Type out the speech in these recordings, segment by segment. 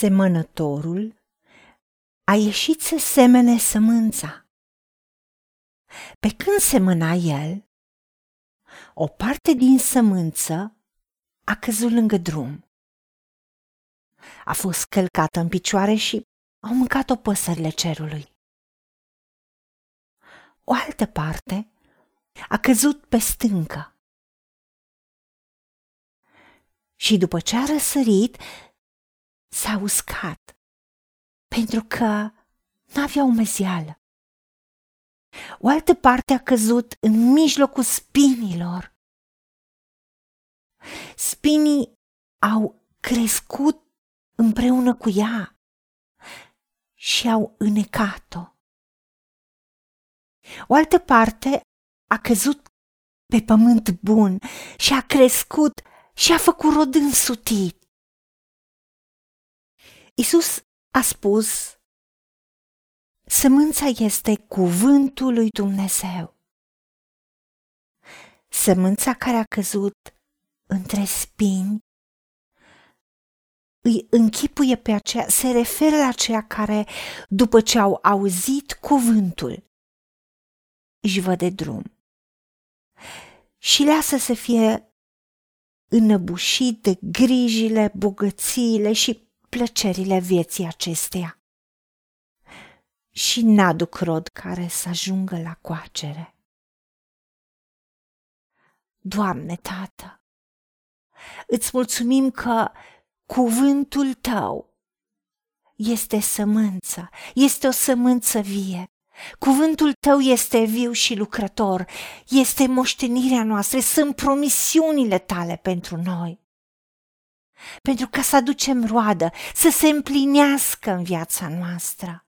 semănătorul a ieșit să semene sămânța. Pe când semăna el, o parte din sămânță a căzut lângă drum. A fost călcată în picioare și au mâncat-o păsările cerului. O altă parte a căzut pe stâncă. Și după ce a răsărit, s-a uscat, pentru că n-avea umezială. O altă parte a căzut în mijlocul spinilor. Spinii au crescut împreună cu ea și au înecat-o. O altă parte a căzut pe pământ bun și a crescut și a făcut rod însutit. Isus a spus, Sămânța este cuvântul lui Dumnezeu. Sămânța care a căzut între spini îi închipuie pe aceea, se referă la aceia care, după ce au auzit cuvântul, își văd de drum și lasă să fie înăbușit de grijile, bogățiile și plăcerile vieții acesteia. Și n-aduc rod care să ajungă la coacere. Doamne, Tată, îți mulțumim că cuvântul Tău este sămânță, este o sămânță vie Cuvântul tău este viu și lucrător, este moștenirea noastră, sunt promisiunile tale pentru noi. Pentru ca să aducem roadă, să se împlinească în viața noastră.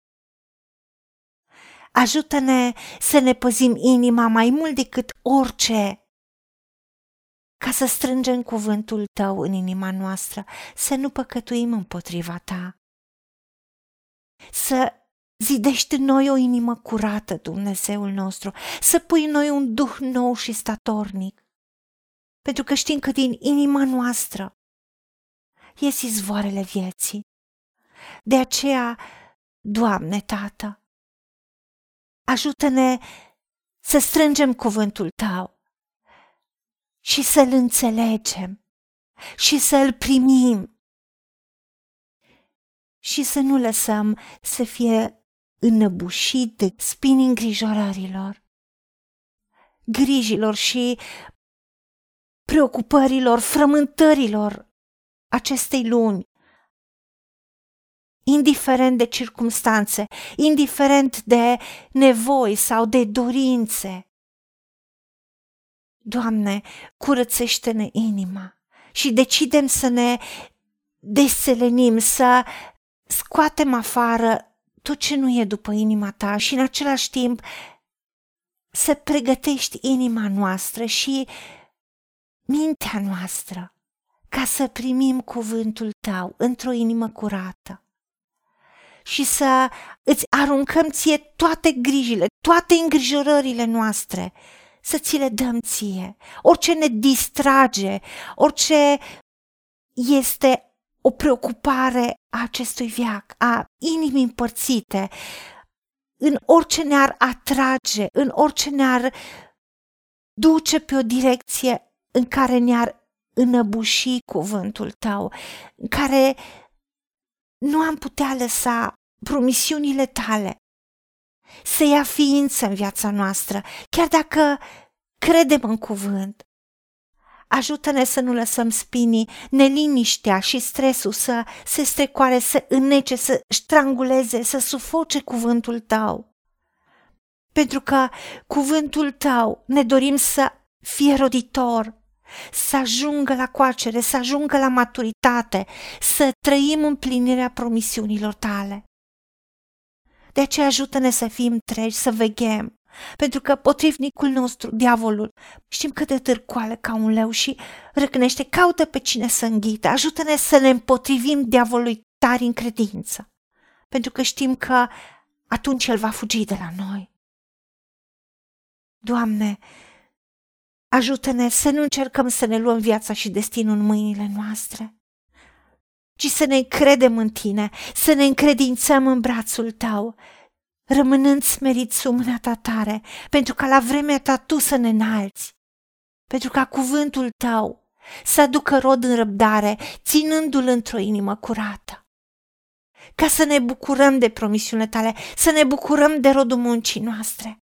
Ajută-ne să ne păzim inima mai mult decât orice, ca să strângem cuvântul tău în inima noastră, să nu păcătuim împotriva ta, să Zidește în noi o inimă curată, Dumnezeul nostru, să pui în noi un duh nou și statornic. Pentru că știm că din inima noastră ies izvoarele vieții. De aceea, Doamne, Tată, ajută-ne să strângem cuvântul Tău și să-L înțelegem și să-L primim și să nu lăsăm să fie înăbușit de spini îngrijorărilor, grijilor și preocupărilor, frământărilor acestei luni, indiferent de circumstanțe, indiferent de nevoi sau de dorințe. Doamne, curățește-ne inima și decidem să ne deselenim, să scoatem afară tot ce nu e după inima ta și în același timp să pregătești inima noastră și mintea noastră ca să primim cuvântul tău într-o inimă curată și să îți aruncăm ție toate grijile, toate îngrijorările noastre, să ți le dăm ție. Orice ne distrage, orice este o preocupare a acestui viac, a inimii împărțite, în orice ne-ar atrage, în orice ne-ar duce pe o direcție în care ne-ar înăbuși cuvântul tău, în care nu am putea lăsa promisiunile tale să ia ființă în viața noastră, chiar dacă credem în cuvânt, Ajută-ne să nu lăsăm spinii, neliniștea și stresul să se strecoare, să înnece, să stranguleze, să sufoce cuvântul tău. Pentru că cuvântul tău ne dorim să fie roditor, să ajungă la coacere, să ajungă la maturitate, să trăim împlinirea promisiunilor tale. De aceea ajută-ne să fim treji, să veghem, pentru că potrivnicul nostru, diavolul, știm cât de târcoale ca un leu și răcnește, caută pe cine să înghită, ajută-ne să ne împotrivim diavolului tari în credință, pentru că știm că atunci el va fugi de la noi. Doamne, ajută-ne să nu încercăm să ne luăm viața și destinul în mâinile noastre, ci să ne încredem în tine, să ne încredințăm în brațul tău, rămânând smeriți sub mâna ta tare, pentru ca la vremea ta tu să ne înalți, pentru ca cuvântul tău să aducă rod în răbdare, ținându-l într-o inimă curată. Ca să ne bucurăm de promisiunile tale, să ne bucurăm de rodul muncii noastre.